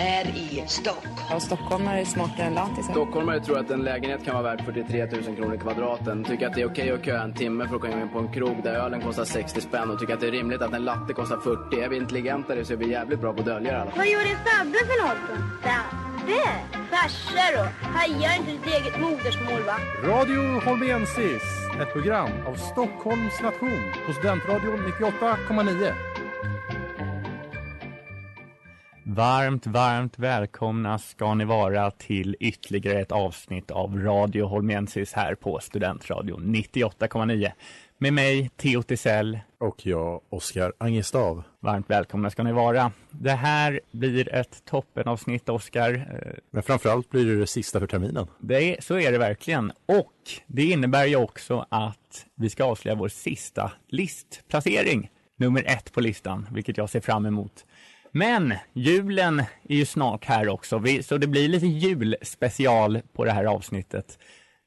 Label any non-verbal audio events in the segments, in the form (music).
här i Stockholm. Ja, stockholmare är smartare än lantisar. Stockholmare tror att en lägenhet kan vara värd 43 000 kronor kvadraten. Tycker att det är okej att köa en timme för att komma in på en krog där ölen kostar 60 spänn och tycker att det är rimligt att en latte kostar 40. Är vi intelligentare så är vi jävligt bra på att dölja det alla. Vad gör din Fabbe för något då? Fabbe? Farsa då? Hajar inte ditt eget modersmål va? Radio Holmensis, ett program av Stockholms nation på Studentradion 98,9. Varmt, varmt välkomna ska ni vara till ytterligare ett avsnitt av Radio Holmensis här på Studentradion 98,9. Med mig, Theo Tisell. Och jag, Oskar Angestav. Varmt välkomna ska ni vara. Det här blir ett toppenavsnitt, Oskar. Men framförallt blir det det sista för terminen. Det är, så är det verkligen. Och det innebär ju också att vi ska avslöja vår sista listplacering. Nummer ett på listan, vilket jag ser fram emot. Men julen är ju snart här också, så det blir lite julspecial på det här avsnittet.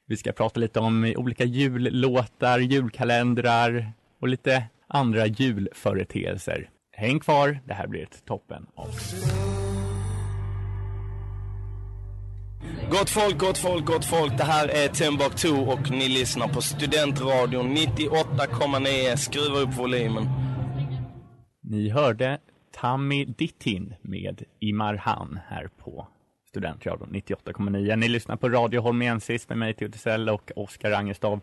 Vi ska prata lite om olika jullåtar, julkalendrar och lite andra julföreteelser. Häng kvar, det här blir ett toppen avsnitt. Gott folk, gott folk, gott folk. Det här är Timbuktu och ni lyssnar på Studentradion 98,9. Skruva upp volymen. Ni hörde Tammy Dittin med Imarhan här på Studentradion 98,9. Ni lyssnar på Radio Holmensis med mig Tisell och Oskar Angestav.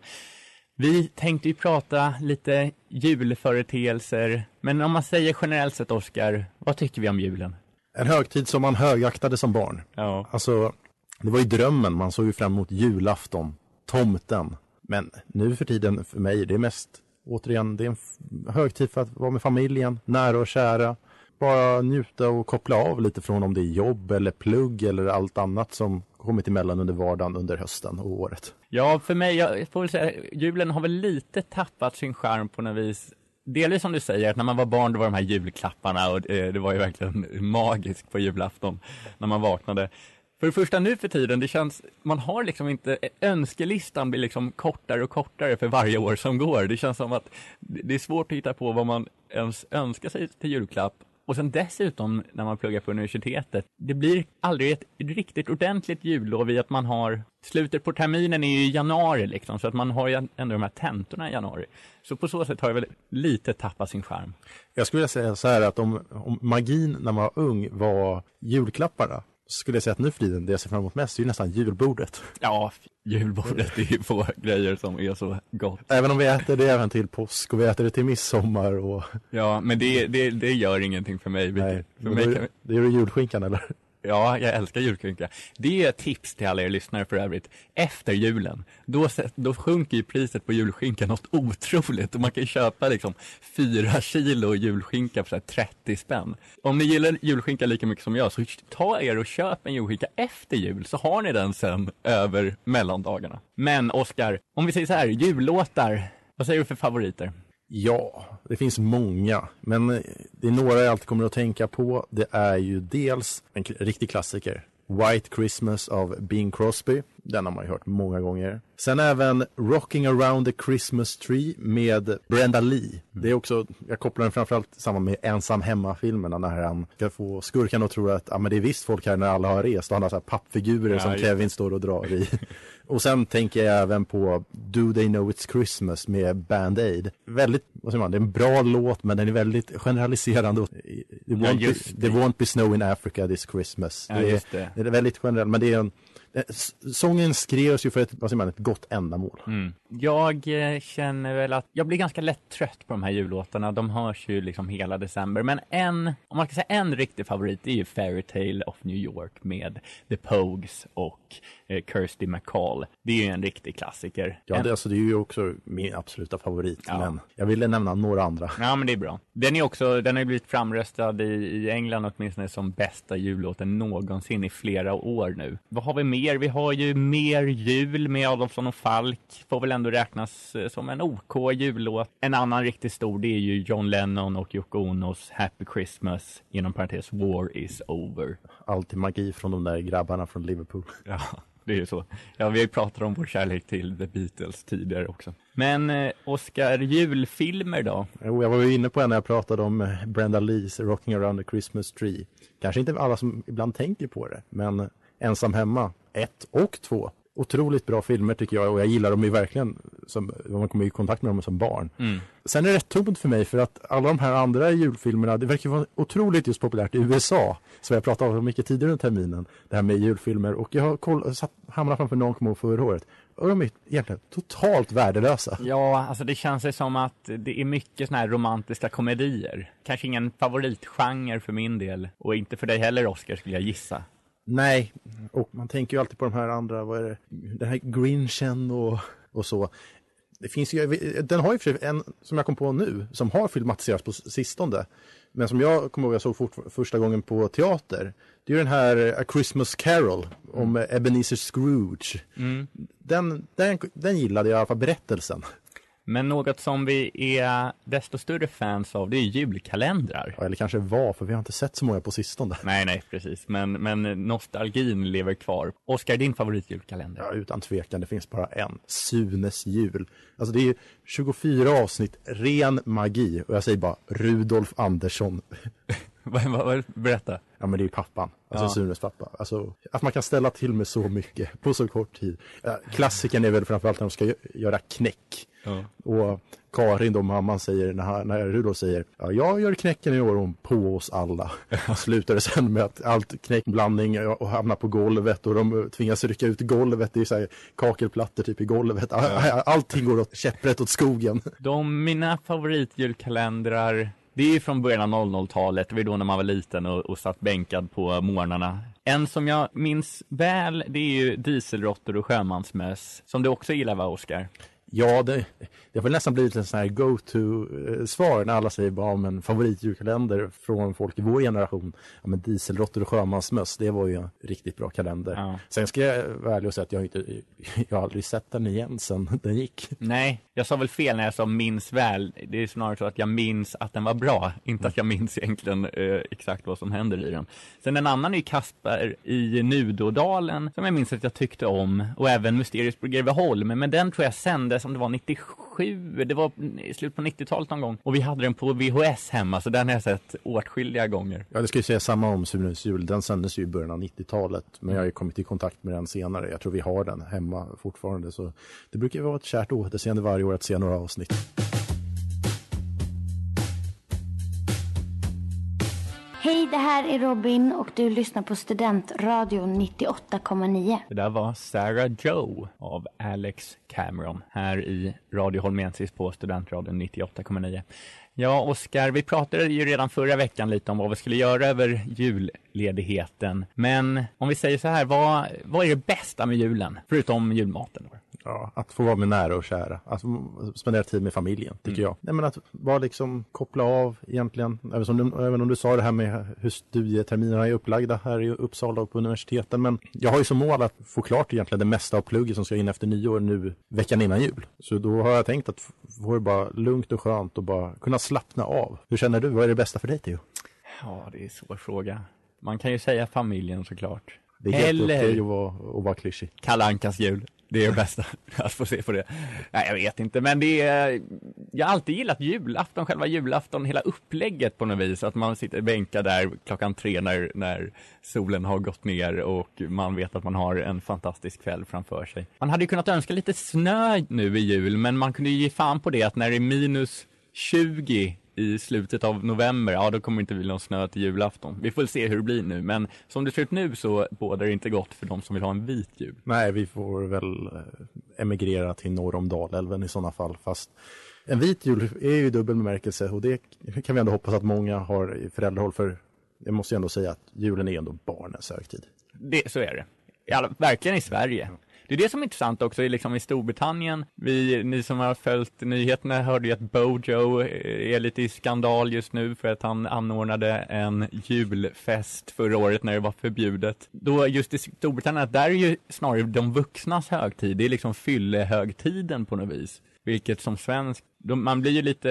Vi tänkte ju prata lite julföreteelser, men om man säger generellt sett Oskar, vad tycker vi om julen? En högtid som man högaktade som barn. Ja. Alltså, det var ju drömmen. Man såg ju fram emot julafton, tomten. Men nu för tiden för mig, det är mest återigen, det är en högtid för att vara med familjen, nära och kära. Bara njuta och koppla av lite från om det är jobb eller plugg eller allt annat som kommit emellan under vardagen under hösten och året. Ja, för mig, jag får väl säga, julen har väl lite tappat sin charm på något vis. Delvis som du säger, att när man var barn, då var de här julklapparna och eh, det var ju verkligen magiskt på julafton när man vaknade. För det första nu för tiden, det känns, man har liksom inte, önskelistan blir liksom kortare och kortare för varje år som går. Det känns som att det är svårt att hitta på vad man ens önskar sig till julklapp. Och sen dessutom när man pluggar på universitetet, det blir aldrig ett riktigt ordentligt jullov i att man har, slutet på terminen är ju i januari liksom, så att man har ju ändå de här tentorna i januari. Så på så sätt har det väl lite tappat sin charm. Jag skulle vilja säga så här att om, om magin när man var ung var julklapparna skulle jag säga att nu för tiden, det jag ser fram emot mest är ju nästan julbordet. Ja, julbordet är ju få grejer som är så gott. Även om vi äter det även till påsk och vi äter det till midsommar och... Ja, men det, det, det gör ingenting för mig. Nej, för mig då, kan, det gör du julskinkan eller? Ja, jag älskar julskinka. Det är ett tips till alla er lyssnare för övrigt. Efter julen, då, då sjunker ju priset på julskinka något otroligt och man kan ju köpa liksom fyra kilo julskinka för så här 30 spänn. Om ni gillar julskinka lika mycket som jag så ta er och köp en julskinka efter jul så har ni den sen över mellandagarna. Men Oskar, om vi säger så här, jullåtar, vad säger du för favoriter? Ja, det finns många, men det är några jag alltid kommer att tänka på. Det är ju dels en riktig klassiker, White Christmas av Bing Crosby. Den har man ju hört många gånger. Sen även Rocking around the Christmas tree med Brenda Lee. Det är också, jag kopplar den framförallt samman med ensam hemma-filmerna när han ska få skurkarna att tro att ah, men det är visst folk här när alla har rest och han har så här pappfigurer Ja, som Kevin står och drar i. (laughs) och sen tänker jag även på Do They Know It's Christmas med Band Aid. Väldigt, vad säger man, det är en bra låt men den är väldigt generaliserande. It won't, just be, det. there won't be snow in Africa this Christmas. Ja, det, är, det. det är väldigt generellt men det är en eh, Sången skrevs ju för ett, vad säger man, ett gott ändamål. Mm. Jag eh, känner väl att jag blir ganska lätt trött på de här jullåtarna. De hörs ju liksom hela december. Men en, om man ska säga en riktig favorit, är ju Fairy Tale of New York med The Pogues och eh, Kirsty MacColl. Det är ju en riktig klassiker. Ja, det, alltså, det är ju också min absoluta favorit. Ja. Men jag ville nämna några andra. Ja, men det är bra. Den är också, den har ju blivit framröstad i, i England åtminstone som bästa jullåten någonsin i flera år nu. Vad har vi mer? Vi har ju Mer jul med Adolfsson och Falk. Får väl ändå ändå räknas eh, som en OK jullåt. En annan riktigt stor det är ju John Lennon och Yoko Onos Happy Christmas, inom parentes War is over. Alltid magi från de där grabbarna från Liverpool. (laughs) Ja, det är ju så. Ja, vi pratat om vår kärlek till The Beatles tidigare också. Men eh, Oscar, julfilmer då? Jo, jag var ju inne på en när jag pratade om eh, Brenda Lees Rocking around the Christmas tree. Kanske inte alla som ibland tänker på det, men Ensam hemma 1 och 2. Otroligt bra filmer tycker jag och jag gillar dem ju verkligen som, man kommer i kontakt med dem som barn. Mm. Sen är det rätt tomt för mig för att alla de här andra julfilmerna, det verkar vara otroligt just populärt i USA. Som jag pratade om mycket tidigare under terminen, det här med julfilmer. Och jag har koll, satt, hamnat framför ihåg förra året. Och de är egentligen totalt värdelösa. Ja, alltså det känns som att det är mycket såna här romantiska komedier. Kanske ingen favoritgenre för min del. Och inte för dig heller Oscar skulle jag gissa. Nej, och man tänker ju alltid på de här andra, vad är det, den här Grinchen och, och så. Det finns ju, den har ju för en som jag kom på nu, som har filmatiserats på sistone. Men som jag kommer ihåg jag såg fort, första gången på teater. Det är ju den här A Christmas Carol om mm. Ebenezer Scrooge. Mm. Den, den, den gillade jag i alla fall berättelsen. Men något som vi är desto större fans av, det är julkalendrar. Ja, eller kanske var, för vi har inte sett så många på sistone. Nej, nej, precis. Men, men nostalgin lever kvar. Oskar, din favoritjulkalender? Ja, utan tvekan. Det finns bara en. Sunes jul. Alltså det är 24 avsnitt, ren magi. Och jag säger bara Rudolf Andersson. (laughs) Berätta. Ja men det är pappan, alltså ja. Sunes pappa. Alltså, att man kan ställa till med så mycket på så kort tid. Klassikern är väl framförallt när de ska göra knäck. Ja. Och Karin då, mamman säger, när, när Rudolf säger ja, jag gör knäcken i år hon på oss alla. (laughs) Slutar det sen med att allt knäckblandning och hamnar på golvet och de tvingas rycka ut golvet. Det är så här kakelplattor typ i golvet. Ja. Allting går åt käpprätt åt skogen. De, mina favoritjulkalendrar det är ju från början av 00-talet, det var då när man var liten och, och satt bänkad på morgnarna. En som jag minns väl, det är ju Dieselråttor och Sjömansmöss, som du också gillar va, Oskar? Ja, det, det har väl nästan blivit en sån här go-to-svar när alla säger bara om en från folk i vår generation. Ja, men Dieselråttor och Sjömansmöss, det var ju en riktigt bra kalender. Ja. Sen ska jag vara ärlig och säga att jag, inte, (laughs) jag har aldrig sett den igen sen den gick. Nej, jag sa väl fel när jag sa minns väl. Det är snarare så att jag minns att den var bra, inte att jag minns egentligen eh, exakt vad som händer i den. Sen en annan är Kasper i Nudodalen, som jag minns att jag tyckte om, och även Mysteriet på Greveholm, men den tror jag sändes som det var 97, det var i slutet på 90-talet någon gång. Och vi hade den på VHS hemma, så den har jag sett åtskilliga gånger. Ja, det ska ju säga samma om Sunes jul. Den sändes ju i början av 90-talet, men jag har ju kommit i kontakt med den senare. Jag tror vi har den hemma fortfarande, så det brukar vara ett kärt återseende varje år att se några avsnitt. Det här är Robin och du lyssnar på Studentradion 98,9. Det där var Sarah Joe av Alex Cameron här i Radio Holmensis på Studentradion 98,9. Ja, Oskar, vi pratade ju redan förra veckan lite om vad vi skulle göra över julledigheten. Men om vi säger så här, vad, vad är det bästa med julen? Förutom julmaten? Ja, att få vara med nära och kära. Att spendera tid med familjen, tycker mm. jag. Nej, men att bara liksom koppla av egentligen. Även, som du, även om du sa det här med hur studieterminerna är upplagda här i Uppsala och på universiteten. Men jag har ju som mål att få klart egentligen det mesta av plugget som ska in efter nyår nu veckan innan jul. Så då har jag tänkt att få det bara lugnt och skönt och bara kunna slappna av. Hur känner du? Vad är det bästa för dig, Theo? Ja, det är en svår fråga. Man kan ju säga familjen såklart. Det är helt Eller... okej att vara, att vara klyschig. Kalle Ankas jul. Det är det bästa, (laughs) att få se på det. Nej, jag vet inte, men det är, jag har alltid gillat julafton, själva julafton, hela upplägget på något vis. Att man sitter bänkad där klockan tre när, när solen har gått ner och man vet att man har en fantastisk kväll framför sig. Man hade ju kunnat önska lite snö nu i jul, men man kunde ju ge fan på det att när det är minus 20 i slutet av november, ja då kommer det inte bli någon snö till julafton. Vi får se hur det blir nu, men som det ser ut nu så bådar det inte gott för de som vill ha en vit jul. Nej, vi får väl eh, emigrera till norr om Dalälven i sådana fall, fast en vit jul är ju dubbel bemärkelse och det kan vi ändå hoppas att många har i föräldrahåll för jag måste ju ändå säga att julen är ändå barnens högtid. Det, så är det. Ja, verkligen i Sverige. Det är det som är intressant också, liksom i Storbritannien. Vi, ni som har följt nyheterna hörde ju att Bojo eh, är lite i skandal just nu för att han anordnade en julfest förra året när det var förbjudet. Då just i Storbritannien, där är ju snarare de vuxnas högtid, det är liksom fyllehögtiden på något vis. Vilket som svensk, då, man blir ju lite...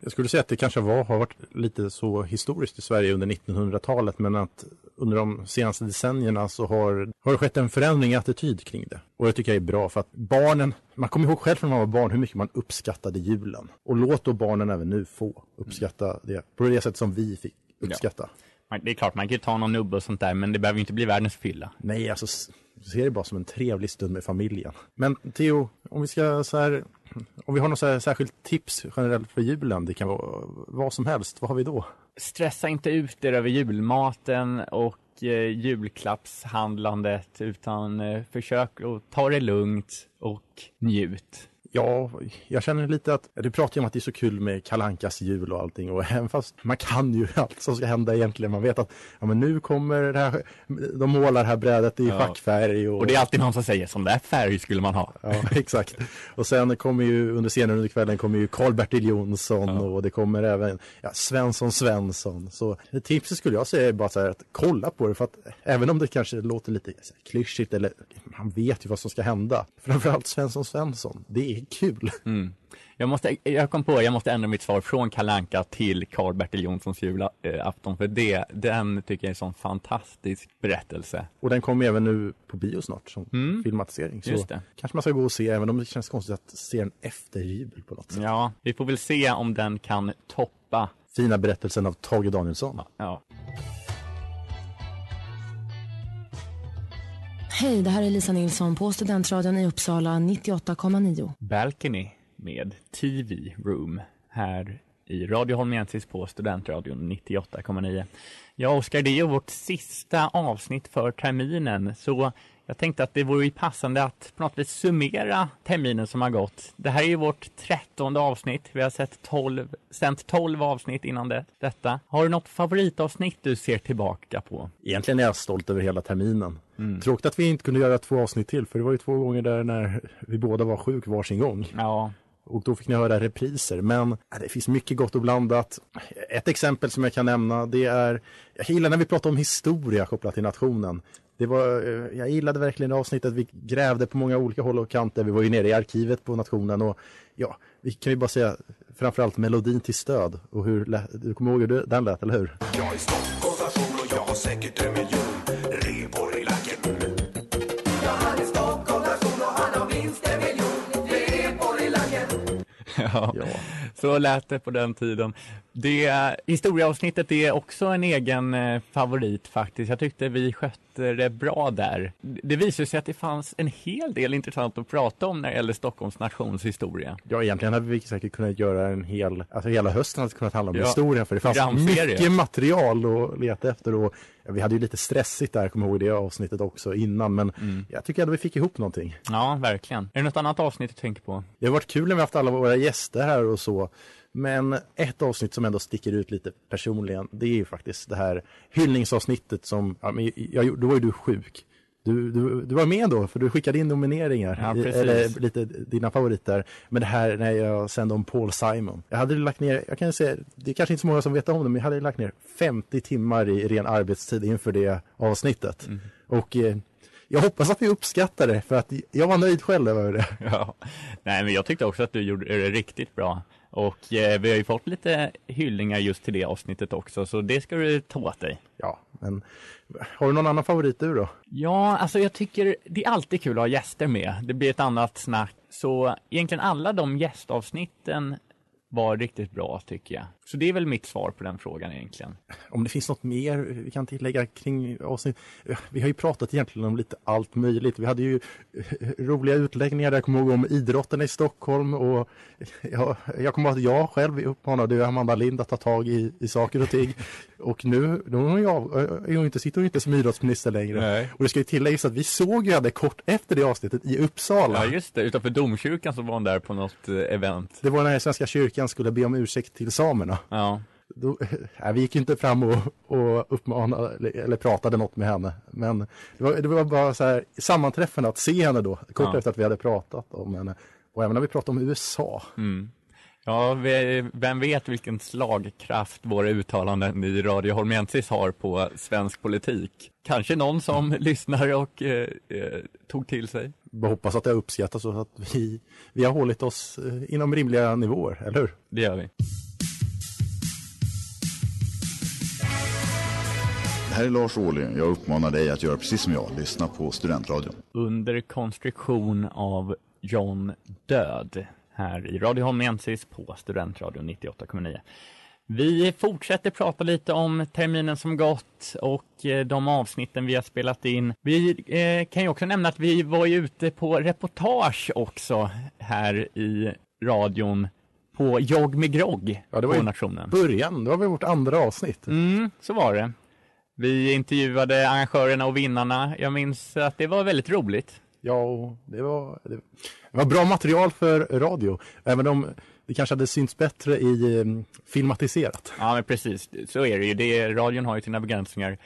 Jag skulle säga att det kanske var, har varit lite så historiskt i Sverige under 1900-talet men att under de senaste decennierna så har, har det skett en förändring i attityd kring det. Och det tycker jag är bra för att barnen, man kommer ihåg själv när man var barn hur mycket man uppskattade julen. Och låt då barnen även nu få uppskatta det på det sätt som vi fick uppskatta. Ja. Det är klart, man kan ju ta någon nubbe och sånt där, men det behöver ju inte bli världens fylla. Nej, alltså se det bara som en trevlig stund med familjen. Men Theo, om vi ska så här, om vi har något så här särskilt tips generellt för julen, det kan vara vad som helst, vad har vi då? Stressa inte ut er över julmaten och eh, julklappshandlandet, utan eh, försök att ta det lugnt och njut. Ja, jag känner lite att, du pratar ju om att det är så kul med Kalankas jul och allting och (laughs) även fast man kan ju (laughs) allt som ska hända egentligen. Man vet att ja, men nu kommer det här, de målar det här brädet i ja. schackfärg. Och... och det är alltid någon som säger som där färg skulle man ha. Ja, (laughs) exakt. Och sen kommer ju under senare under kvällen kommer ju Karl-Bertil Jonsson ja. och det kommer även ja, Svensson Svensson. Så tipset skulle jag säga är bara så här att kolla på det för att även om det kanske låter lite klyschigt eller man vet ju vad som ska hända. Framförallt Svensson Svensson. Det är kul. (laughs) Mm. Jag, måste, jag kom på, jag måste ändra mitt svar från Kalanka till Karl-Bertil Jonssons julafton, för det, den tycker jag är en sån fantastisk berättelse. Och den kommer även nu på bio snart som mm. filmatisering. Så Just det. kanske man ska gå och se, även om det känns konstigt att se den efter jul på något sätt. Ja, vi får väl se om den kan toppa Fina berättelsen av Tage Danielsson. Ja. Hej, det här är Lisa Nilsson på Studentradion i Uppsala 98,9. Balcony med TV Room här i Radio Holmiensis på Studentradion 98,9. Ja, Oskar, det är vårt sista avsnitt för terminen, så jag tänkte att det vore passande att på något vis summera terminen som har gått. Det här är ju vårt trettonde avsnitt. Vi har sett 12, sänt tolv avsnitt innan det, detta. Har du något favoritavsnitt du ser tillbaka på? Egentligen är jag stolt över hela terminen. Mm. Tråkigt att vi inte kunde göra två avsnitt till, för det var ju två gånger där när vi båda var sjuk varsin gång. Ja. Och då fick ni höra repriser, men äh, det finns mycket gott och blandat. Ett exempel som jag kan nämna, det är, jag gillar när vi pratar om historia kopplat till nationen. Det var, eh, jag gillade verkligen avsnittet, vi grävde på många olika håll och kanter. Vi var ju nere i arkivet på nationen och ja, vi kan ju bara säga framförallt melodin till stöd och hur, du kommer ihåg hur den lät, eller hur? Jag är Stockholms nation och jag har säkert en miljon revor Ja. Så lät det på den tiden. Det, historieavsnittet är också en egen eh, favorit faktiskt. Jag tyckte vi skötte det bra där. Det visade sig att det fanns en hel del intressant att prata om när det gäller Stockholms nations historia. Ja, egentligen hade vi säkert kunnat göra en hel, alltså hela hösten hade kunnat handla om ja. historia för det fanns mycket material att leta efter och ja, vi hade ju lite stressigt där, kommer ihåg det avsnittet också innan, men mm. jag tycker att vi fick ihop någonting. Ja, verkligen. Är det något annat avsnitt du tänker på? Det har varit kul när vi haft alla våra gäster här och så. Men ett avsnitt som ändå sticker ut lite personligen, det är ju faktiskt det här hyllningsavsnittet som, ja, men jag, då var ju du sjuk. Du, du, du var med då, för du skickade in nomineringar, ja, eller lite dina favoriter. Men det här när jag sände om Paul Simon. Jag hade lagt ner, jag kan säga, det är kanske inte så många som vet om det, men jag hade lagt ner 50 timmar i ren arbetstid inför det avsnittet. Mm. Och eh, jag hoppas att vi uppskattar det, för att jag var nöjd själv över det. Ja. Nej, men jag tyckte också att du gjorde det riktigt bra. Och eh, vi har ju fått lite hyllningar just till det avsnittet också, så det ska du ta åt dig. Ja, men har du någon annan favorit du då? Ja, alltså jag tycker det är alltid kul att ha gäster med. Det blir ett annat snack. Så egentligen alla de gästavsnitten var riktigt bra tycker jag. Så det är väl mitt svar på den frågan egentligen. Om det finns något mer vi kan tillägga kring avsnitt. Vi har ju pratat egentligen om lite allt möjligt. Vi hade ju roliga utläggningar där jag kommer ihåg om idrotten i Stockholm och jag, jag kommer ihåg att jag själv uppmanade Amanda Lind att ta tag i, i saker och ting. Och nu, nu är jag, jag inte, sitter hon inte som idrottsminister längre. Nej. Och det ska ju tilläggas att vi såg ju henne kort efter det avsnittet i Uppsala. Ja just det, utanför domkyrkan så var hon där på något eh, event. Det var när Svenska kyrkan skulle be om ursäkt till samerna. Ja. då, nej, vi gick inte fram och, och uppmanade eller, eller pratade något med henne. Men det var, det var bara så här sammanträffande att se henne då, kort Ja. efter att vi hade pratat om henne. Och även när vi pratade om USA. Mm. Ja, vi, vem vet vilken slagkraft våra uttalanden i Radio Holmensis har på svensk politik. Kanske någon som lyssnar och eh, eh, tog till sig. Bara hoppas att det uppskattas och att vi, vi har hållit oss eh, inom rimliga nivåer, eller hur? Det gör vi. Det här är Lars Ohly. Jag uppmanar dig att göra precis som jag. Lyssna på Studentradion. Under konstruktion av John Död här i Radio Holmensis på Studentradion 98,9. Vi fortsätter prata lite om terminen som gått och eh, de avsnitten vi har spelat in. Vi eh, kan ju också nämna att vi var ju ute på reportage också här i radion på Jogg med grogg Ja, det var på nationen. början, det var väl vårt andra avsnitt. Mm, så var det. Vi intervjuade arrangörerna och vinnarna. Jag minns att det var väldigt roligt. Ja, det var, det var bra material för radio. Även om det kanske hade synts bättre i eh, filmatiserat. Ja, men precis. Så är det ju. Det, radion har ju sina begränsningar.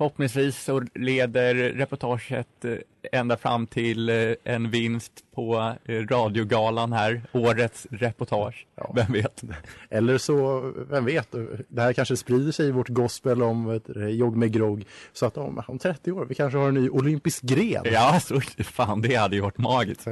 Förhoppningsvis så leder reportaget eh, ända fram till eh, en vinst på eh, radiogalan här. Årets reportage. Vem vet? (laughs) Eller så, vem vet, det här kanske sprider sig i vårt gospel om jogg med grogg. Så att om, om 30 år, vi kanske har en ny olympisk gren. Ja, så, fan det hade ju varit magiskt.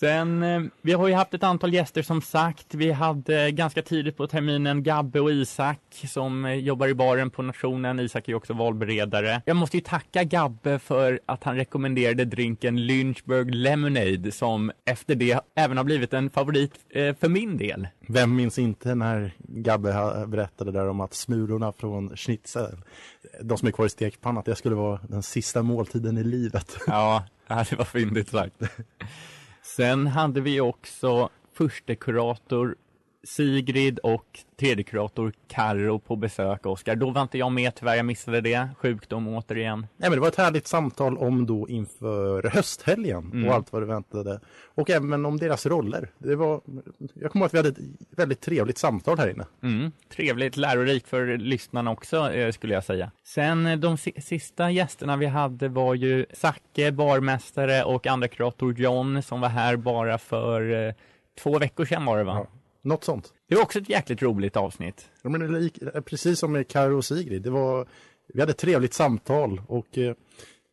Sen, eh, vi har ju haft ett antal gäster som sagt. Vi hade ganska tidigt på terminen Gabbe och Isak som eh, jobbar i baren på Nationen. Isak är ju också valberedare. Jag måste ju tacka Gabbe för att han rekommenderade drinken Lynchburg Lemonade som efter det även har blivit en favorit eh, för min del. Vem minns inte när Gabbe berättade där om att smulorna från schnitzel, de som är kvar i stekpannan, att det skulle vara den sista måltiden i livet. Ja, ja, det var fyndigt sagt. (laughs) Sen hade vi också förste kurator Sigrid och tredje kurator Karro på besök, Oskar. Då var inte jag med tyvärr, jag missade det. Sjukdom återigen. Nej, men det var ett härligt samtal om då inför hösthelgen Mm. och allt vad det väntade. Och även om deras roller. Det var, jag kommer ihåg att vi hade ett väldigt trevligt samtal här inne. Mm, trevligt, lärorikt för lyssnarna också eh, skulle jag säga. Sen eh, de si- sista gästerna vi hade var ju Zacke, barmästare och andra kurator John som var här bara för eh, två veckor sedan var det va? Något sånt. Det var också ett jäkligt roligt avsnitt. Ja, men precis som med Karo och Sigrid. Det var, vi hade ett trevligt samtal och eh,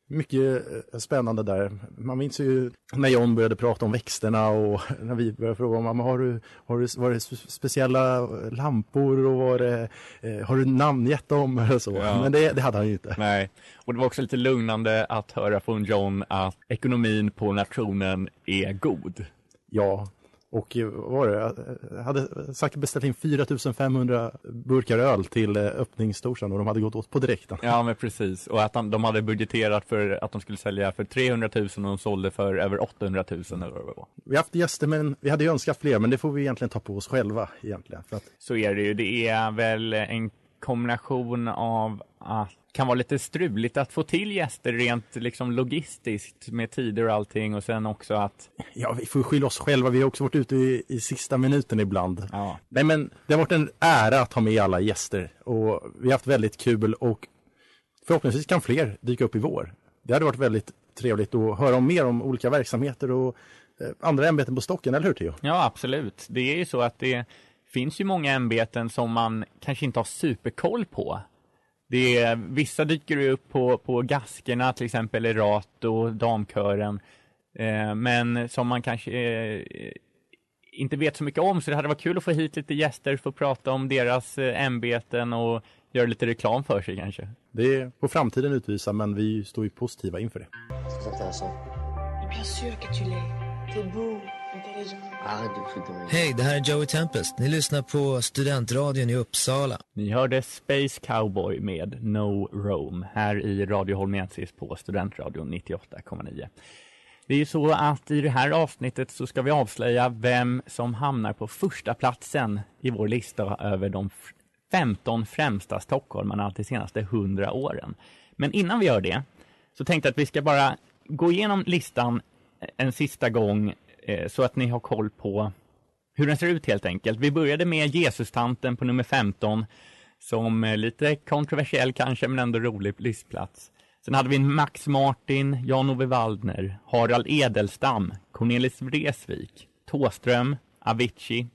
mycket eh, spännande där. Man minns ju när John började prata om växterna och (laughs) när vi började fråga om "Men har du, har du, var det spe- speciella lampor och var det, eh, har du namngett dem (laughs) eller så. Ja. Men det, det hade han ju inte. Nej, och det var också lite lugnande att höra från John att ekonomin på nationen är god. Ja, och vad var det? Hade sagt beställt in 4500 burkar öl till eh, öppningstorsdagen och de hade gått åt på direkten. Ja, men precis. Och att de, de hade budgeterat för att de skulle sälja för 300 000 och de sålde för över 800 000 eller vad det var. Vi har haft gäster, men vi hade ju önskat fler, men det får vi egentligen ta på oss själva egentligen. För att, Så är det ju. Det är väl en kombination av att kan vara lite struligt att få till gäster rent liksom logistiskt med tider och allting och sen också att ja, vi får skylla oss själva. Vi har också varit ute i, i sista minuten ibland. Ja. Nej, men det har varit en ära att ha med alla gäster och vi har haft väldigt kul och förhoppningsvis kan fler dyka upp i vår. Det hade varit väldigt trevligt att höra om mer om olika verksamheter och eh, andra ämbeten på stocken, eller hur Theo? Ja, absolut. Det är ju så att det finns ju många ämbeten som man kanske inte har superkoll på. Det är, vissa dyker ju upp på, på gaskerna, till exempel Erato, damkören, eh, men som man kanske eh, inte vet så mycket om, så det hade varit kul att få hit lite gäster för att prata om deras eh, ämbeten och göra lite reklam för sig kanske. Det är på framtiden utvisa, men vi står ju positiva inför det. De Hej, det här är Joey Tempest. Ni lyssnar på Studentradion i Uppsala. Ni hörde Space Cowboy med No Rome här i Radio Holmensis på Studentradion 98,9. Det är ju så att i det här avsnittet så ska vi avslöja vem som hamnar på första platsen i vår lista över de f- 15 främsta stockholmarna de senaste 100 åren. Men innan vi gör det så tänkte jag att vi ska bara gå igenom listan en sista gång Eh, så att ni har koll på hur den ser ut helt enkelt. Vi började med Jesus-tanten på nummer 15. som är lite kontroversiell kanske, men ändå rolig listplats. Sen hade vi Max Martin, Jan-Ove Waldner, Harald Edelstam, Cornelis Vreeswijk, Tåström, Avicii,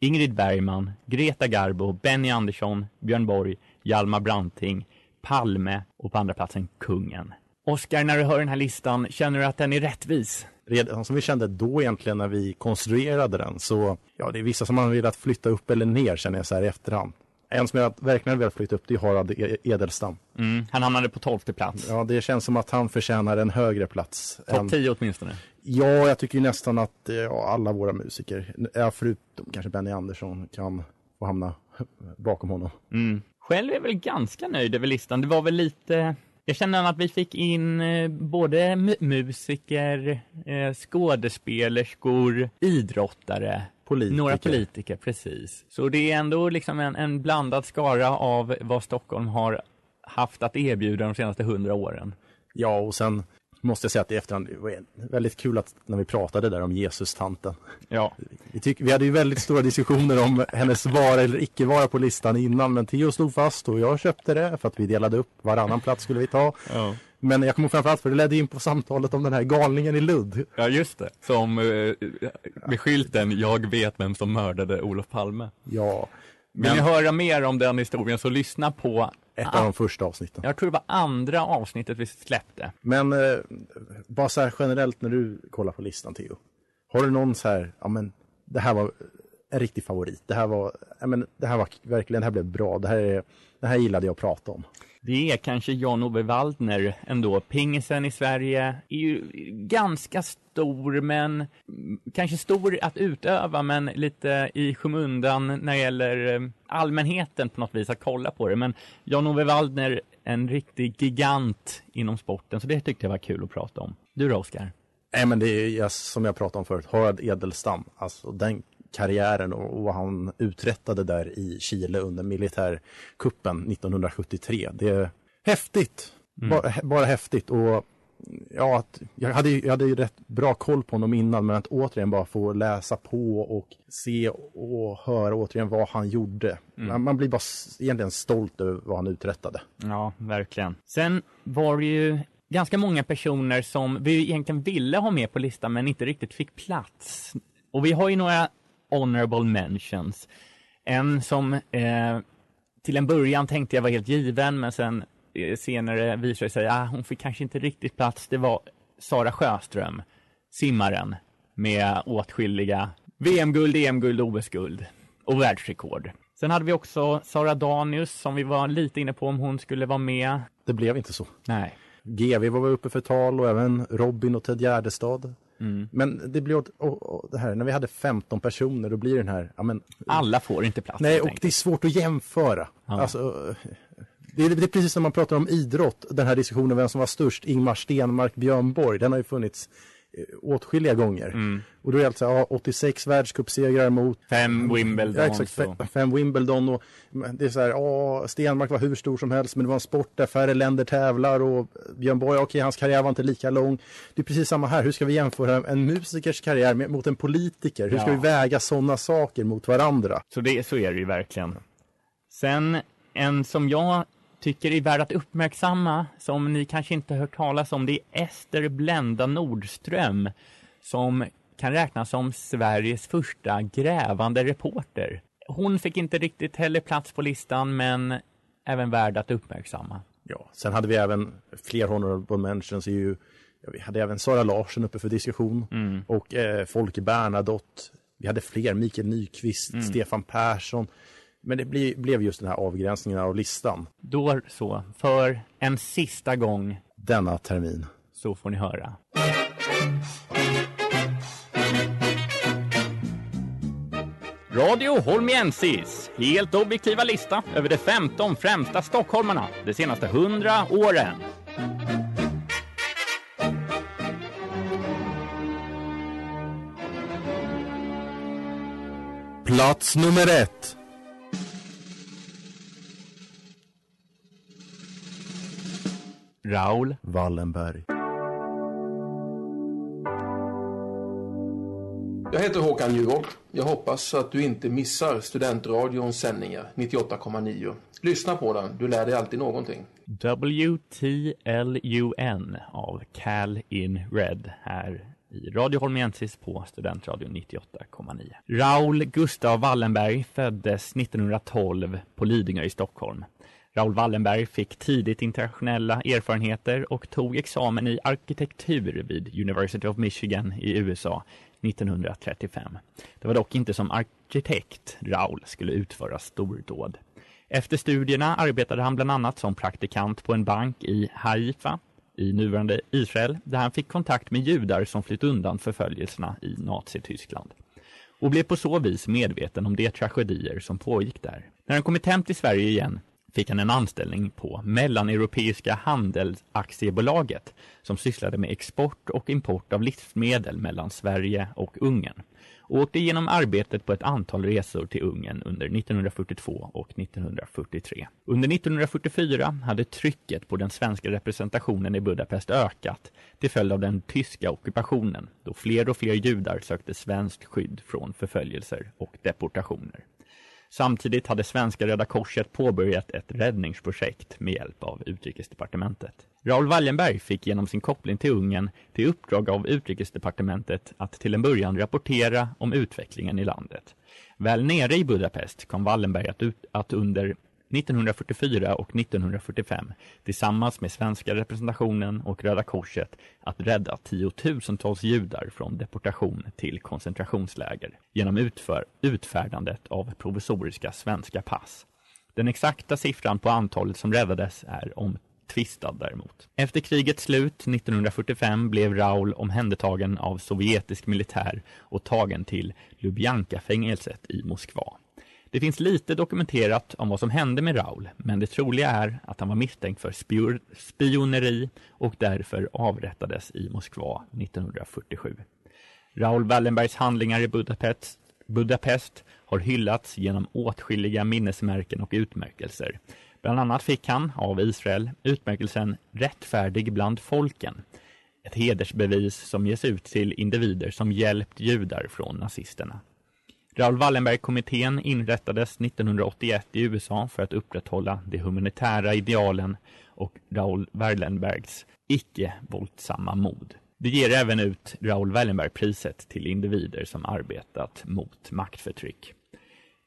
Ingrid Bergman, Greta Garbo, Benny Andersson, Björn Borg, Hjalmar Branting, Palme och på andra platsen Kungen. Oskar, när du hör den här listan, känner du att den är rättvis? Redan som vi kände då egentligen när vi konstruerade den så, ja det är vissa som man velat flytta upp eller ner känner jag så här i efterhand. En som jag verkligen velat flytta upp det är Harald E- Edelstam. Mm, han hamnade på tolfte plats. Ja, det känns som att han förtjänar en högre plats. Topp än- 10 åtminstone. Ja, jag tycker nästan att eh, ja, alla våra musiker, förutom kanske Benny Andersson, kan få hamna bakom honom. Mm. Själv är jag väl ganska nöjd över listan. Det var väl lite... Jag känner att vi fick in eh, både mu- musiker, eh, skådespelerskor, idrottare, Politiker. några politiker, precis. Så det är ändå liksom en, en blandad skara av vad Stockholm har haft att erbjuda de senaste hundra åren. Ja, och sen måste jag säga att i efterhand, det var väldigt kul att när vi pratade där om Jesus-tanten. Ja. Vi, tyck, vi hade ju väldigt stora diskussioner om hennes vara eller icke vara på listan innan, men Theo stod fast och jag köpte det för att vi delade upp varannan plats skulle vi ta. Ja. Men jag kommer framförallt för det ledde in på samtalet om den här galningen i Lund. Ja, just det. Som eh, med skylten “Jag vet vem som mördade Olof Palme”. Ja. Vill Men- ni höra mer om den historien så lyssna på Ett av de första avsnitten. Jag tror det var andra avsnittet vi släppte. Men eh, bara så här generellt när du kollar på listan Theo. Har du någon så här, ja men det här var en riktig favorit. Det här var, ja men det här var verkligen, det här blev bra. Det här, är, det här gillade jag att prata om. Det är kanske Jan-Ove Waldner ändå. Pingisen i Sverige är ju ganska stor, men kanske stor att utöva, men lite i skymundan när det gäller eh, allmänheten på något vis att kolla på det. Men Jan-Ove Waldner, en riktig gigant inom sporten, så det tyckte jag var kul att prata om. Du då, Oskar? Nej men det är som jag pratade om förut, Harald Edelstam. Alltså den karriären och, vad han uträttade där i Chile under militärkuppen 1973. Det är häftigt. Mm. Bara, bara häftigt. Och ja, att, jag, hade, jag hade ju rätt bra koll på honom innan men att återigen bara få läsa på och se och höra återigen vad han gjorde. Mm. Man, man blir bara egentligen stolt över vad han uträttade. Ja, verkligen. Sen var det ju ganska många personer som vi egentligen ville ha med på listan men inte riktigt fick plats. Och vi har ju några honorable mentions. En som eh, till en början tänkte jag var helt given men sen eh, senare visade det sig att ah, hon fick kanske inte riktigt plats. Det var Sara Sjöström, simmaren med åtskilliga VM-guld, EM-guld, OS-guld och världsrekord. Sen hade vi också Sara Danius som vi var lite inne på om hon skulle vara med. Det blev inte så. Nej. GV var uppe för tal och även Robin och Ted Gärdestad. Mm. Men det blev åt- och, och det här, när vi hade 15 personer då blir den här, ja men Alla får inte plats. Nej, och enkelt. det är svårt att jämföra. Ja. Alltså, det är, det är precis som man pratar om idrott, den här diskussionen vem som var störst, Ingmar Stenmark, Björn Borg, den har ju funnits åtskilliga gånger. Mm. Och då är det alltså ja, 86 världscupsegrar mot Fem Wimbledon, Ja, exakt, fem Wimbledon och det är så här, ja, Stenmark var hur stor som helst men det var en sport där färre länder tävlar och Björn Borg, okej, hans karriär var inte lika lång. Det är precis samma här, hur ska vi jämföra en musikers karriär med, mot en politiker? Hur ska Ja. vi väga sådana saker mot varandra? Så, det, så är det ju verkligen. Sen en som jag tycker är värd att uppmärksamma, som ni kanske inte hört talas om, det är Ester Blenda Nordström, som kan räknas som Sveriges första grävande reporter. Hon fick inte riktigt heller plats på listan, men även värd att uppmärksamma. Ja, sen hade vi även fler honorable mentions. Ju, vi hade även Sara Larsson uppe för diskussion Mm. och eh, Folke Bernadotte. Vi hade fler, Mikael Nyqvist, Mm. Stefan Persson. Men det bli, blev just den här avgränsningen av listan Då så, för en sista gång denna termin. så får ni höra. Radio Holmiensis, helt objektiva lista över de 15 främsta stockholmarna de senaste 100 åren. Plats nummer ett. Raul Wallenberg. Jag heter Håkan Juholt. Jag hoppas att du inte missar Studentradions sändningar 98,9. Lyssna på den, du lär dig alltid någonting. WTLUN av Cal in Red här i Radio Holmiensis på Studentradion 98,9. Raul Gustav Wallenberg föddes 1912 på Lidingö i Stockholm. Raoul Wallenberg fick tidigt internationella erfarenheter och tog examen i arkitektur vid University of Michigan i USA 1935. Det var dock inte som arkitekt Raoul skulle utföra stordåd. Efter studierna arbetade han bland annat som praktikant på en bank i Haifa i nuvarande Israel där han fick kontakt med judar som flytt undan förföljelserna i Nazityskland och blev på så vis medveten om de tragedier som pågick där. När han kommit hem till Sverige igen fick han en anställning på Mellaneuropeiska handelsaktiebolaget som sysslade med export och import av livsmedel mellan Sverige och Ungern och åkte genom arbetet på ett antal resor till Ungern under 1942 och 1943. Under 1944 hade trycket på den svenska representationen i Budapest ökat till följd av den tyska ockupationen då fler och fler judar sökte svenskt skydd från förföljelser och deportationer. Samtidigt hade svenska Röda Korset påbörjat ett räddningsprojekt med hjälp av Utrikesdepartementet. Raoul Wallenberg fick genom sin koppling till Ungern till uppdrag av Utrikesdepartementet att till en början rapportera om utvecklingen i landet. Väl nere i Budapest kom Wallenberg att, ut, att under 1944 och 1945 tillsammans med svenska representationen och Röda Korset att rädda tiotusentals judar från deportation till koncentrationsläger genom utför, utfärdandet av provisoriska svenska pass. Den exakta siffran på antalet som räddades är omtvistad däremot. Efter krigets slut 1945 blev Raul omhändertagen av sovjetisk militär och tagen till Lubjanka-fängelset i Moskva. Det finns lite dokumenterat om vad som hände med Raul, men det troliga är att han var misstänkt för spioneri och därför avrättades i Moskva 1947. Raoul Wallenbergs handlingar i Budapest, Budapest har hyllats genom åtskilliga minnesmärken och utmärkelser. Bland annat fick han av Israel utmärkelsen Rättfärdig bland folken, ett hedersbevis som ges ut till individer som hjälpt judar från nazisterna. Raoul Wallenberg-kommittén inrättades 1981 i USA för att upprätthålla de humanitära idealen och Raoul Wallenbergs icke-våldsamma mod. Det ger även ut Raoul Wallenberg-priset till individer som arbetat mot maktförtryck.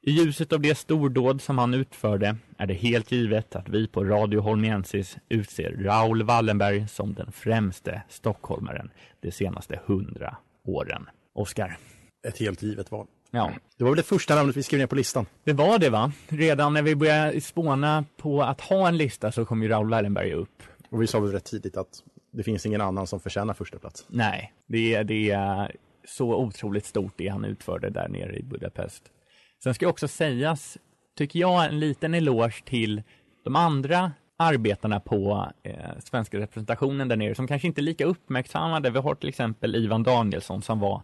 I ljuset av det stordåd som han utförde är det helt givet att vi på Radio Holmiensis utser Raoul Wallenberg som den främste stockholmaren de senaste hundra åren. Oskar. Ett helt givet val. Ja. Det var väl det första namnet vi skrev ner på listan. Det var det va? Redan när vi började spåna på att ha en lista så kom ju Raoul Wallenberg upp. Och vi sa väl rätt tidigt att det finns ingen annan som förtjänar första plats. Nej, det, det är så otroligt stort det han utförde där nere i Budapest. Sen ska också sägas, tycker jag, en liten eloge till de andra arbetarna på eh, svenska representationen där nere som kanske inte är lika uppmärksammade. Vi har till exempel Ivan Danielsson som var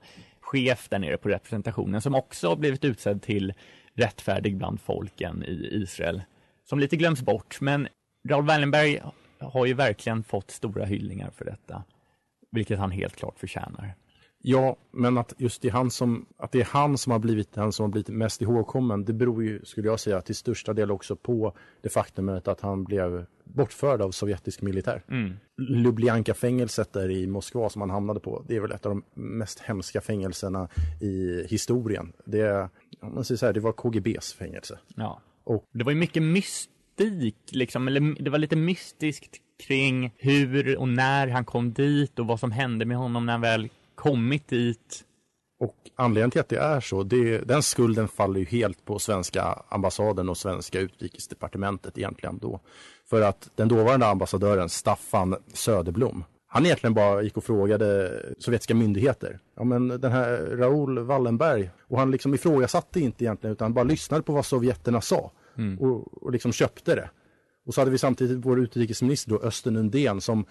chef där nere på representationen som också har blivit utsedd till rättfärdig bland folken i Israel. Som lite glöms bort, men Raoul Wallenberg har ju verkligen fått stora hyllningar för detta. Vilket han helt klart förtjänar. Ja, men att just det är han som, att det är han som har blivit den som har blivit mest ihågkommen, det beror ju, skulle jag säga, till största del också på det faktumet att han blev bortförd av sovjetisk militär. Mm. Lubjanka-fängelset där i Moskva som han hamnade på, det är väl ett av de mest hemska fängelserna i historien. Det, man säger så här, det var KGBs fängelse. Ja. Och det var ju mycket mystik, liksom, eller det var lite mystiskt kring hur och när han kom dit och vad som hände med honom när han väl kommit dit. Och anledningen till att det är så, det, den skulden faller ju helt på svenska ambassaden och svenska utrikesdepartementet egentligen då. För att den dåvarande ambassadören Staffan Söderblom, han egentligen bara gick och frågade sovjetiska myndigheter. Ja men den här Raoul Wallenberg, och han liksom ifrågasatte inte egentligen utan bara lyssnade på vad sovjeterna sa. Mm. Och, och liksom köpte det. Och så hade vi samtidigt vår utrikesminister då, Östen Undén, som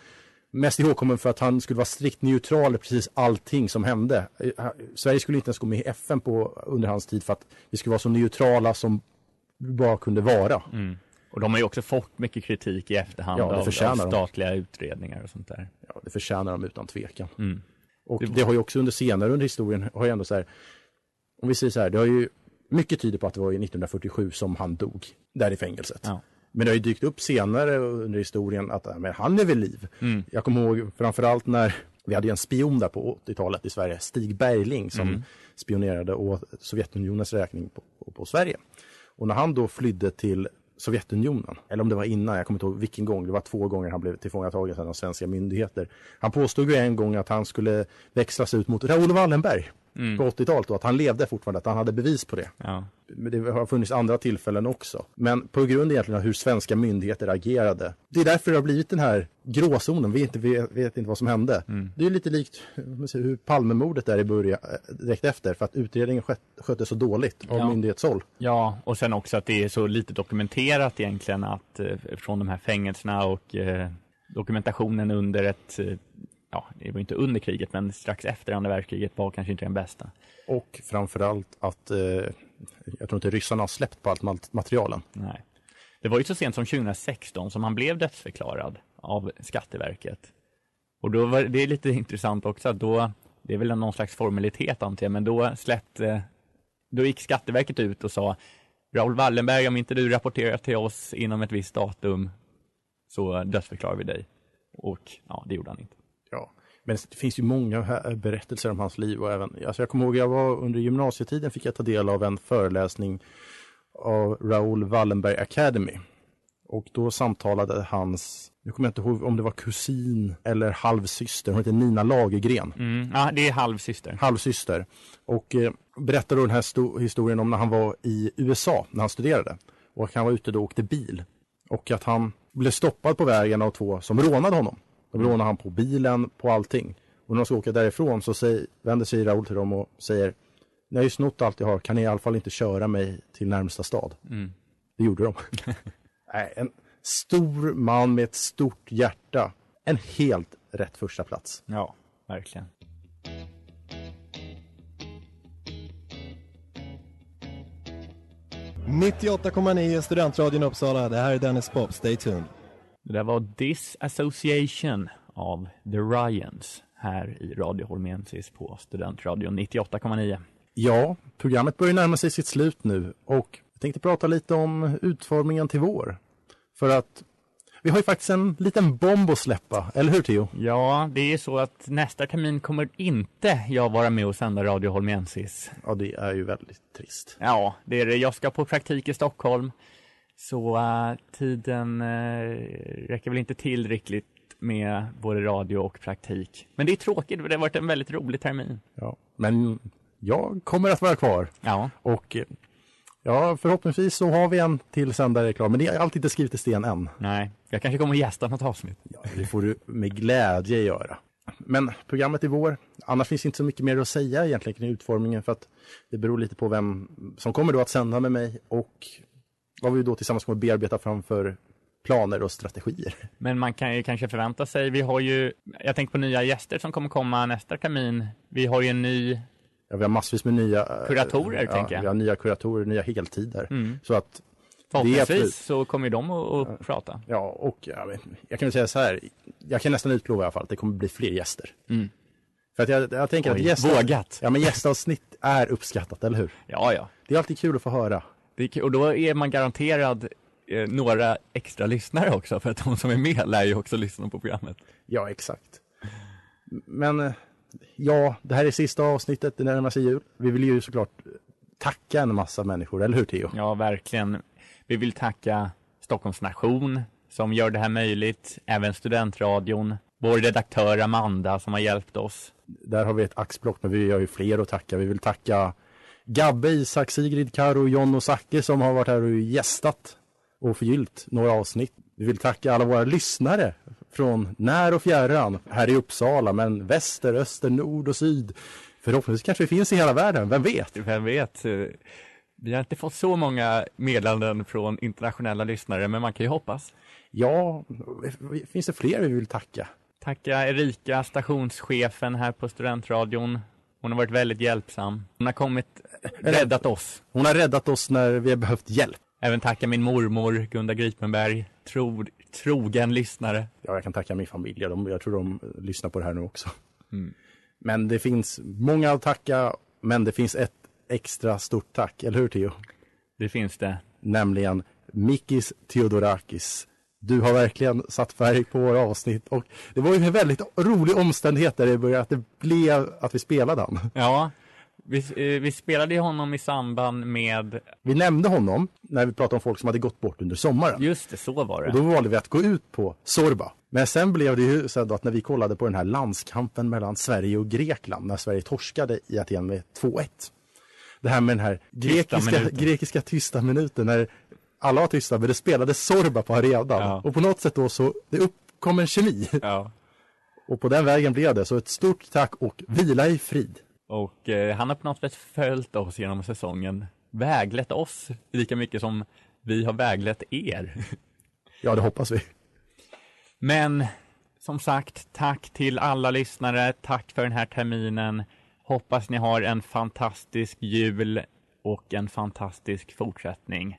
mest ihågkommen för att han skulle vara strikt neutral i precis allting som hände. Sverige skulle inte ens gå med i FN på, under hans tid för att vi skulle vara så neutrala som vi bara kunde vara. Mm. Och de har ju också fått mycket kritik i efterhand Ja, det av, av förtjänar de. statliga utredningar och sånt där. Ja, det förtjänar de utan tvekan. Mm. Och det har ju också under senare under historien, har ju ändå så här, om vi säger så här, det har ju, mycket tyder på att det var i 1947 som han dog, där i fängelset. Ja. Men det har ju dykt upp senare under historien att men han är vid liv. Mm. Jag kommer ihåg framförallt när vi hade en spion där på 80-talet i Sverige, Stig Bergling, som Mm. spionerade åt Sovjetunionens räkning på, på, på Sverige. Och när han då flydde till Sovjetunionen, eller om det var innan, jag kommer inte ihåg vilken gång, det var två gånger han blev tillfångatagen av svenska myndigheter. Han påstod ju en gång att han skulle växlas ut mot Raoul Wallenberg Mm. på 80-talet och att han levde fortfarande, att han hade bevis på det. Ja. Men det har funnits andra tillfällen också. Men på grund egentligen av hur svenska myndigheter agerade. Det är därför det har blivit den här gråzonen. Vi inte vet, vet inte vad som hände. Mm. Det är lite likt hur Palmemordet är i början, eh, direkt efter. För att utredningen skött, sköttes så dåligt av Ja. myndighetshåll. Ja, och sen också att det är så lite dokumenterat egentligen att eh, från de här fängelserna och eh, dokumentationen under ett, eh, ja, det var inte under kriget, men strax efter andra världskriget var kanske inte den bästa. Och framförallt att eh, jag tror inte ryssarna har släppt på allt mat- materialen. Nej. Det var ju så sent som 2016 som han blev dödsförklarad av Skatteverket. Och då var det är lite intressant också att då, det är väl någon slags formalitet antar jag, men då släppte, då gick Skatteverket ut och sa Raoul Wallenberg, om inte du rapporterar till oss inom ett visst datum så dödsförklarar vi dig. Och ja, det gjorde han inte. Men det finns ju många här berättelser om hans liv och även, alltså jag kommer ihåg jag var under gymnasietiden fick jag ta del av en föreläsning av Raoul Wallenberg Academy. Och då samtalade hans, nu kommer jag inte ihåg om det var kusin eller halvsyster, hon heter Nina Lagergren. Mm, ja, det är halvsyster. Halvsyster. Och eh, berättade då den här sto- historien om när han var i USA, när han studerade. Och han var ute då och åkte bil. Och att han blev stoppad på vägen av två som rånade honom. De rånade han på bilen, på allting. Och när de ska åka därifrån så säger, vänder sig Raoul till dem och säger Ni har ju snott allt jag har, kan ni i alla fall inte köra mig till närmsta stad? Mm. Det gjorde de. (laughs) Nej, en stor man med ett stort hjärta. En helt rätt första plats. Ja, verkligen. — 98,9 Studentradion Uppsala. Det här är Dennis Pop. Stay tuned. Det där var Disassociation av The Ryans här i Radio Holmensis på Studentradion 98,9. Ja, programmet börjar närma sig sitt slut nu och jag tänkte prata lite om utformningen till vår. För att vi har ju faktiskt en liten bomb att släppa, eller hur Theo? Ja, det är så att nästa termin kommer inte jag vara med och sända Radio Holmensis. Ja, det är ju väldigt trist. Ja, det är det. Jag ska på praktik i Stockholm. Så äh, tiden äh, räcker väl inte till riktigt med både radio och praktik. Men det är tråkigt, för det har varit en väldigt rolig termin. Ja, men jag kommer att vara kvar. Ja. Och eh, ja, förhoppningsvis så har vi en till sändare klar, men det är alltid inte skrivet i sten än. Nej, jag kanske kommer att gästa något avsnitt. Ja, det får du med glädje göra. Men programmet i vår, annars finns inte så mycket mer att säga egentligen kring utformningen för att det beror lite på vem som kommer då att sända med mig och vad vi då tillsammans kommer att bearbeta framför planer och strategier. Men man kan ju kanske förvänta sig, vi har ju, jag tänker på nya gäster som kommer komma nästa termin. Vi har ju en ny Ja, vi har massvis med nya eh, Kuratorer, ja, tänker jag. Vi har nya kuratorer, nya heltider. Mm. Så att Förhoppningsvis så kommer ju de att, att prata. Ja, och jag, jag kan väl säga så här. Jag kan nästan utlova i alla fall att det kommer bli fler gäster. Mm. För att jag, jag tänker Oj, att gäster, vågat. Ja, men gästavsnitt är uppskattat, eller hur? Ja, ja. Det är alltid kul att få höra. Är. Och då är man garanterad eh, några extra lyssnare också, för att de som är med lär ju också lyssna på programmet. Ja, exakt. Men eh, ja, det här är sista avsnittet, det närmar sig jul. Vi vill ju såklart tacka en massa människor, eller hur Theo? Ja, verkligen. Vi vill tacka Stockholms nation som gör det här möjligt, även Studentradion, vår redaktör Amanda som har hjälpt oss. Där har vi ett axplock, men vi har ju fler att tacka. Vi vill tacka Gabbe, Isak, Sigrid, Karo, John och Zacke som har varit här och gästat och förgyllt några avsnitt. Vi vill tacka alla våra lyssnare från när och fjärran, här i Uppsala, men väster, öster, nord och syd. Förhoppningsvis kanske vi finns i hela världen, vem vet? Vem vet? Vi har inte fått så många meddelanden från internationella lyssnare, men man kan ju hoppas. Ja, finns det fler vi vill tacka? Tacka Erika, stationschefen här på Studentradion. Hon har varit väldigt hjälpsam. Hon har kommit, räddat oss. Hon har räddat oss när vi har behövt hjälp. Även tacka min mormor, Gunda Gripenberg, tro, trogen lyssnare. Ja, jag kan tacka min familj. De, jag tror de lyssnar på det här nu också. Mm. Men det finns många att tacka, men det finns ett extra stort tack, eller hur Theo? Det finns det. Nämligen Mikis Theodorakis. Du har verkligen satt färg på våra avsnitt och det var ju en väldigt rolig omständighet där i början att det blev att vi spelade han. Ja, vi, eh, vi spelade ju honom i samband med... Vi nämnde honom när vi pratade om folk som hade gått bort under sommaren. Just det, så var det. Och då valde vi att gå ut på Sorba. Men sen blev det ju så att när vi kollade på den här landskampen mellan Sverige och Grekland, när Sverige torskade i Aten med 2-1. Det här med den här grekiska, minuten. grekiska tysta minuten när alla var tysta, men det spelades Sorba på arenan. Ja. Och på något sätt då så, det uppkom en kemi. Ja. Och på den vägen blev det, så ett stort tack och vila i frid. Och eh, han har på något sätt följt oss genom säsongen. Väglett oss lika mycket som vi har väglett er. (laughs) Ja, det hoppas vi. Men som sagt, tack till alla lyssnare. Tack för den här terminen. Hoppas ni har en fantastisk jul och en fantastisk fortsättning.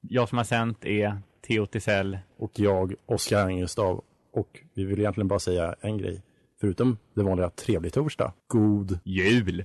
Jag som har sänt är Theo Tisell. Och jag, Oskar Angerstav. Och vi vill egentligen bara säga en grej. Förutom det vanliga trevlig torsdag. God jul!